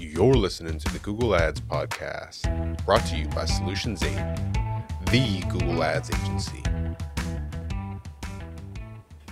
You're listening to the Google Ads Podcast, brought to you by Solutions 8, the Google Ads agency.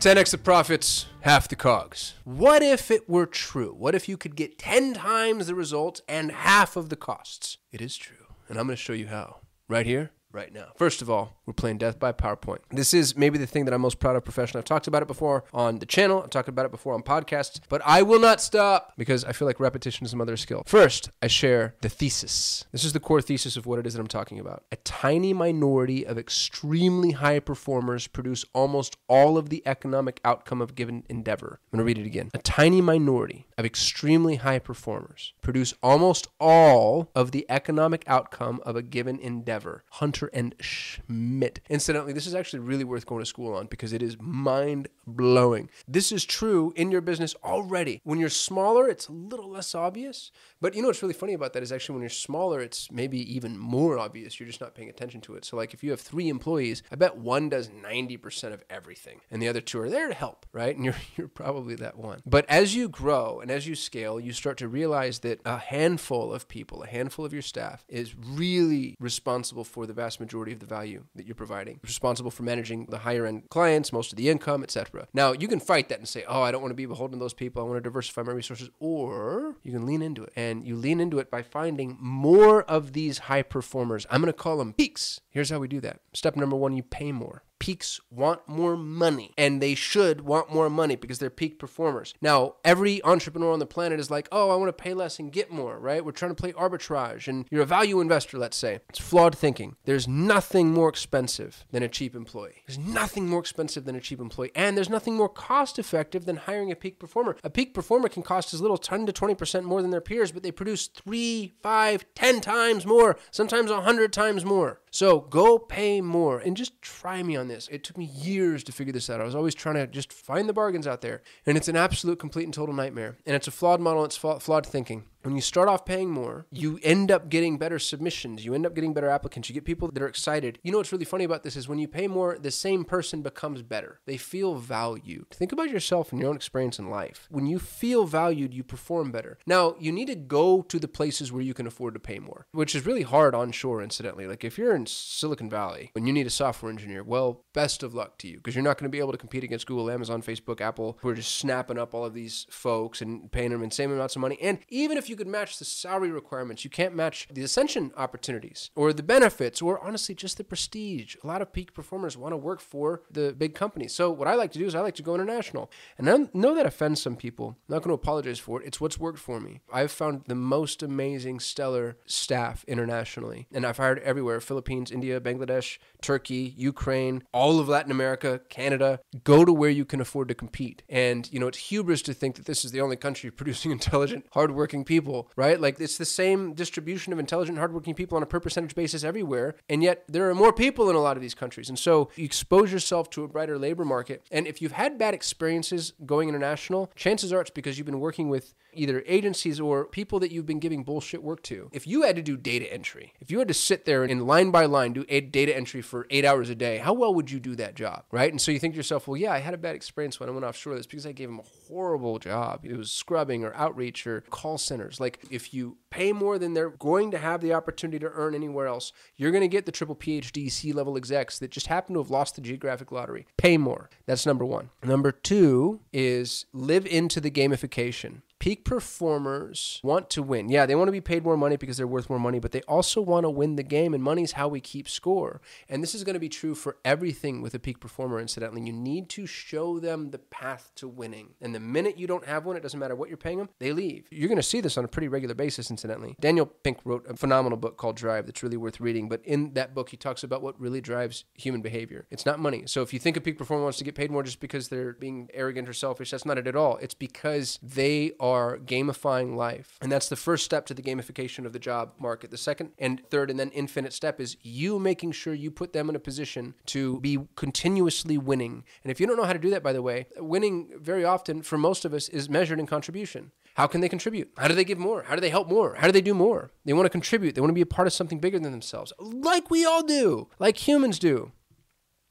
10x the profits, half the cogs. What if it were true? What if you could get 10 times the results and half of the costs? It is true, and I'm going to show you how. Right here, right now. First of all, we're playing Death by PowerPoint. This is maybe the thing that I'm most proud of professionally. I've talked about it before on the channel, I've talked about it before on podcasts, but I will not stop because I feel like repetition is a mother of skill. First, I share the thesis. This is the core thesis of what it is that I'm talking about. A tiny minority of extremely high performers produce almost all of the economic outcome of given endeavor. I'm going to read it again. A tiny minority of extremely high performers produce almost all of the economic outcome of a given endeavor. Hunter and Schmidt. Incidentally, this is actually really worth going to school on because it is mind blowing. This is true in your business already. When you're smaller, it's a little less obvious. But you know what's really funny about that is actually when you're smaller, it's maybe even more obvious. You're just not paying attention to it. So, like if you have three employees, I bet one does 90% of everything and the other two are there to help, right? And you're, you're probably that one. But as you grow and as you scale, you start to realize that a handful of people, a handful of your staff, is really responsible for the vast majority of the value that you're providing, responsible for managing the higher end clients, most of the income, etc. Now, you can fight that and say, oh, I don't want to be beholden to those people. I want to diversify my resources. Or you can lean into it. And you lean into it by finding more of these high performers. I'm going to call them peaks. Here's how we do that. Step number one, you pay more peaks want more money and they should want more money because they're peak performers. Now, every entrepreneur on the planet is like, oh, I want to pay less and get more, right? We're trying to play arbitrage and you're a value investor, let's say. It's flawed thinking. There's nothing more expensive than a cheap employee. There's nothing more expensive than a cheap employee. And there's nothing more cost effective than hiring a peak performer. A peak performer can cost as little 10 to 20% more than their peers, but they produce three, five, ten times more, sometimes a hundred times more. So go pay more and just try me on this. It took me years to figure this out. I was always trying to just find the bargains out there. And it's an absolute, complete, and total nightmare. And it's a flawed model, it's flawed thinking when you start off paying more, you end up getting better submissions. You end up getting better applicants. You get people that are excited. You know what's really funny about this is when you pay more, the same person becomes better. They feel valued. Think about yourself and your own experience in life. When you feel valued, you perform better. Now, you need to go to the places where you can afford to pay more, which is really hard onshore, incidentally. Like if you're in Silicon Valley and you need a software engineer, well, best of luck to you because you're not going to be able to compete against Google, Amazon, Facebook, Apple, who are just snapping up all of these folks and paying them insane amounts of money. And even if you you could match the salary requirements. You can't match the ascension opportunities or the benefits or honestly just the prestige. A lot of peak performers want to work for the big companies. So what I like to do is I like to go international. And I know that offends some people. I'm not going to apologize for it. It's what's worked for me. I've found the most amazing, stellar staff internationally. And I've hired everywhere Philippines, India, Bangladesh, Turkey, Ukraine, all of Latin America, Canada. Go to where you can afford to compete. And, you know, it's hubris to think that this is the only country producing intelligent, hardworking people people, right? Like it's the same distribution of intelligent, hardworking people on a per percentage basis everywhere. And yet there are more people in a lot of these countries. And so you expose yourself to a brighter labor market. And if you've had bad experiences going international, chances are it's because you've been working with either agencies or people that you've been giving bullshit work to. If you had to do data entry, if you had to sit there and line by line do data entry for eight hours a day, how well would you do that job, right? And so you think to yourself, well, yeah, I had a bad experience when I went offshore. That's because I gave them a horrible job. It was scrubbing or outreach or call centers. Like if you pay more than they're going to have the opportunity to earn anywhere else, you're going to get the triple PhD C level execs that just happen to have lost the geographic lottery. Pay more. That's number one. Number two is live into the gamification. Peak performers want to win. Yeah, they want to be paid more money because they're worth more money, but they also want to win the game, and money's how we keep score. And this is going to be true for everything with a peak performer, incidentally. You need to show them the path to winning. And the minute you don't have one, it doesn't matter what you're paying them, they leave. You're going to see this on a pretty regular basis, incidentally. Daniel Pink wrote a phenomenal book called Drive that's really worth reading, but in that book, he talks about what really drives human behavior. It's not money. So if you think a peak performer wants to get paid more just because they're being arrogant or selfish, that's not it at all. It's because they are are gamifying life. And that's the first step to the gamification of the job market. The second and third and then infinite step is you making sure you put them in a position to be continuously winning. And if you don't know how to do that, by the way, winning very often for most of us is measured in contribution. How can they contribute? How do they give more? How do they help more? How do they do more? They want to contribute. They want to be a part of something bigger than themselves, like we all do, like humans do.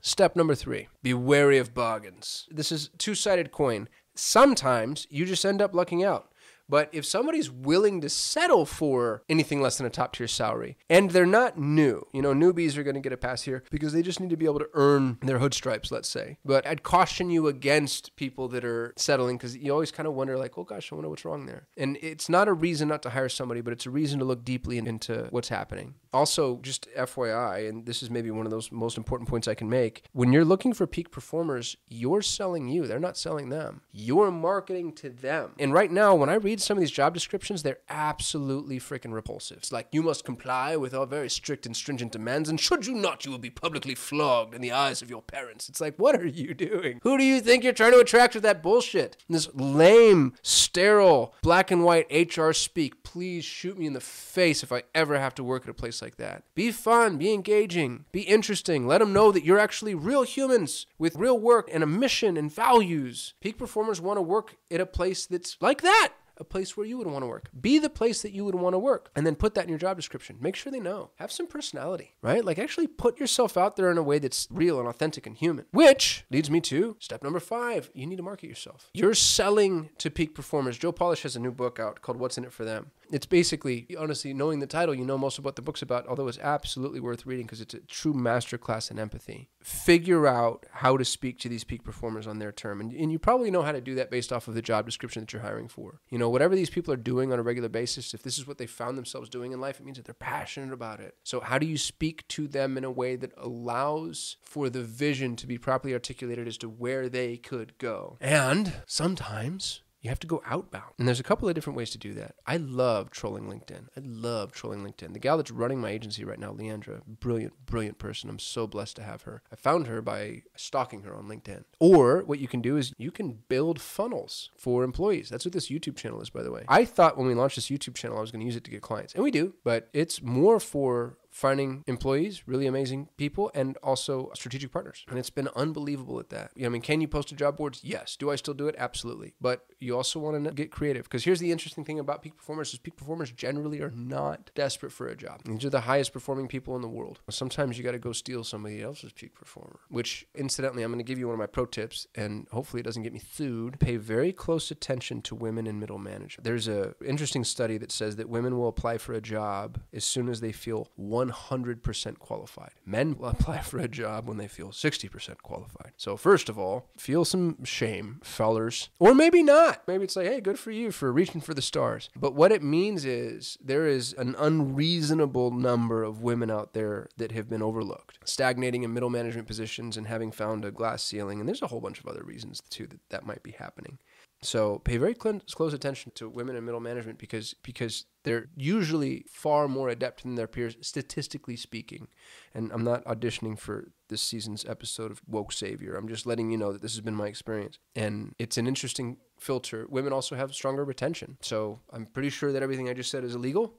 Step number three be wary of bargains. This is two sided coin sometimes you just end up lucking out. But if somebody's willing to settle for anything less than a top tier salary, and they're not new, you know, newbies are going to get a pass here because they just need to be able to earn their hood stripes, let's say. But I'd caution you against people that are settling because you always kind of wonder, like, oh gosh, I wonder what's wrong there. And it's not a reason not to hire somebody, but it's a reason to look deeply into what's happening. Also, just FYI, and this is maybe one of those most important points I can make when you're looking for peak performers, you're selling you, they're not selling them. You're marketing to them. And right now, when I read some of these job descriptions, they're absolutely freaking repulsive. It's like, you must comply with our very strict and stringent demands, and should you not, you will be publicly flogged in the eyes of your parents. It's like, what are you doing? Who do you think you're trying to attract with that bullshit? This lame, sterile, black and white HR speak. Please shoot me in the face if I ever have to work at a place like that. Be fun, be engaging, be interesting. Let them know that you're actually real humans with real work and a mission and values. Peak performers want to work at a place that's like that a place where you would want to work. Be the place that you would want to work. And then put that in your job description. Make sure they know. Have some personality, right? Like actually put yourself out there in a way that's real and authentic and human. Which leads me to step number five you need to market yourself. You're selling to peak performers. Joe Polish has a new book out called What's in It for Them. It's basically, honestly, knowing the title, you know most of what the book's about, although it's absolutely worth reading because it's a true masterclass in empathy. Figure out how to speak to these peak performers on their term. And, and you probably know how to do that based off of the job description that you're hiring for. You know, whatever these people are doing on a regular basis, if this is what they found themselves doing in life, it means that they're passionate about it. So, how do you speak to them in a way that allows for the vision to be properly articulated as to where they could go? And sometimes you have to go outbound. And there's a couple of different ways to do that. I love trolling LinkedIn. I love trolling LinkedIn. The gal that's running my agency right now, Leandra, brilliant, brilliant person. I'm so blessed to have her. I found her by stalking her on LinkedIn. Or what you can do is you can build funnels for employees. That's what this YouTube channel is, by the way. I thought when we launched this YouTube channel, I was going to use it to get clients. And we do, but it's more for finding employees, really amazing people, and also strategic partners. And it's been unbelievable at that. I mean, can you post to job boards? Yes. Do I still do it? Absolutely. But you also want to get creative because here's the interesting thing about peak performers is peak performers generally are not desperate for a job. These are the highest performing people in the world. Sometimes you got to go steal somebody else's peak performer, which incidentally, I'm going to give you one of my pro tips and hopefully it doesn't get me sued. Pay very close attention to women in middle management. There's a interesting study that says that women will apply for a job as soon as they feel one 100% qualified. Men will apply for a job when they feel 60% qualified. So, first of all, feel some shame, fellers. Or maybe not. Maybe it's like, hey, good for you for reaching for the stars. But what it means is there is an unreasonable number of women out there that have been overlooked, stagnating in middle management positions and having found a glass ceiling. And there's a whole bunch of other reasons, too, that that might be happening. So pay very close attention to women in middle management because because they're usually far more adept than their peers, statistically speaking. And I'm not auditioning for this season's episode of Woke Savior. I'm just letting you know that this has been my experience. And it's an interesting filter. Women also have stronger retention. So I'm pretty sure that everything I just said is illegal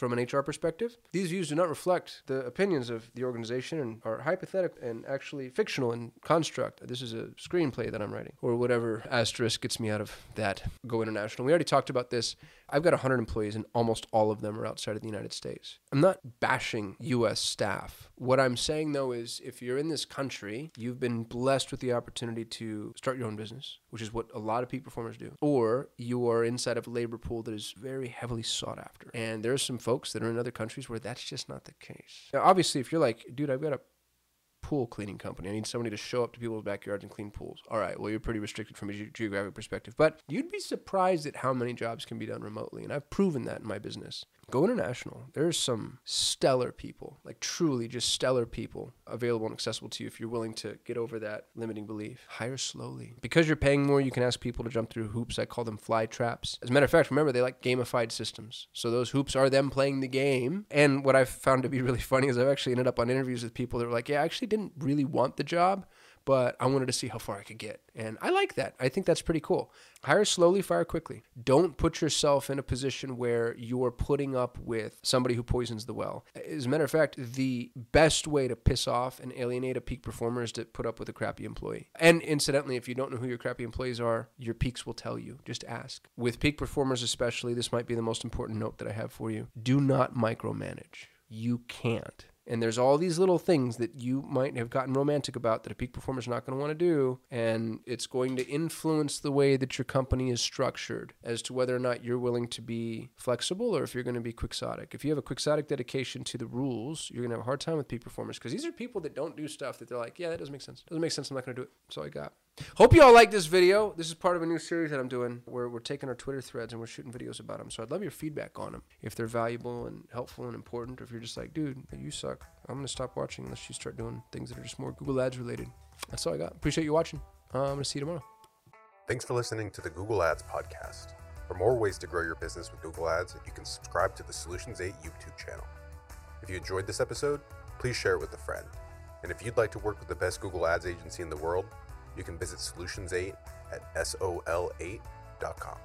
from an HR perspective. These views do not reflect the opinions of the organization and are hypothetical and actually fictional in construct. This is a screenplay that I'm writing, or whatever asterisk gets me out of that. Go international. We already talked about this. I've got 100 employees, and almost all of them are outside of the United States. I'm not bashing U.S. staff. What I'm saying, though, is if you're in this country, you've been blessed with the opportunity to start your own business, which is what a lot of peak performers do, or you are inside of a labor pool that is very heavily sought after. And there are some folks that are in other countries where that's just not the case. Now, obviously, if you're like, dude, I've got a pool cleaning company. I need somebody to show up to people's backyards and clean pools. All right, well, you're pretty restricted from a ge- geographic perspective, but you'd be surprised at how many jobs can be done remotely. And I've proven that in my business. Go international. There's some stellar people, like truly just stellar people available and accessible to you if you're willing to get over that limiting belief. Hire slowly. Because you're paying more, you can ask people to jump through hoops. I call them fly traps. As a matter of fact, remember, they like gamified systems. So those hoops are them playing the game. And what I've found to be really funny is I've actually ended up on interviews with people that were like, yeah, I actually didn't really want the job but I wanted to see how far I could get. And I like that. I think that's pretty cool. Hire slowly, fire quickly. Don't put yourself in a position where you're putting up with somebody who poisons the well. As a matter of fact, the best way to piss off and alienate a peak performer is to put up with a crappy employee. And incidentally, if you don't know who your crappy employees are, your peaks will tell you. Just ask. With peak performers, especially, this might be the most important note that I have for you do not micromanage. You can't And there's all these little things that you might have gotten romantic about that a peak performer is not going to want to do. And it's going to influence the way that your company is structured as to whether or not you're willing to be flexible or if you're going to be quixotic. If you have a quixotic dedication to the rules, you're going to have a hard time with peak performers because these are people that don't do stuff that they're like, yeah, that doesn't make sense. Doesn't make sense. I'm not going to do it. That's all I got. Hope you all like this video. This is part of a new series that I'm doing where we're taking our Twitter threads and we're shooting videos about them. So I'd love your feedback on them. If they're valuable and helpful and important, or if you're just like, dude, you suck. I'm going to stop watching unless you start doing things that are just more Google Ads related. That's all I got. Appreciate you watching. Uh, I'm going to see you tomorrow. Thanks for listening to the Google Ads podcast. For more ways to grow your business with Google Ads, you can subscribe to the Solutions 8 YouTube channel. If you enjoyed this episode, please share it with a friend. And if you'd like to work with the best Google Ads agency in the world, you can visit Solutions 8 at sol8.com.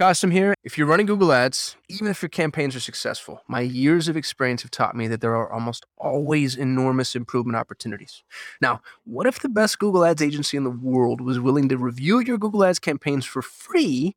Kasim here. If you're running Google Ads, even if your campaigns are successful, my years of experience have taught me that there are almost always enormous improvement opportunities. Now, what if the best Google Ads agency in the world was willing to review your Google Ads campaigns for free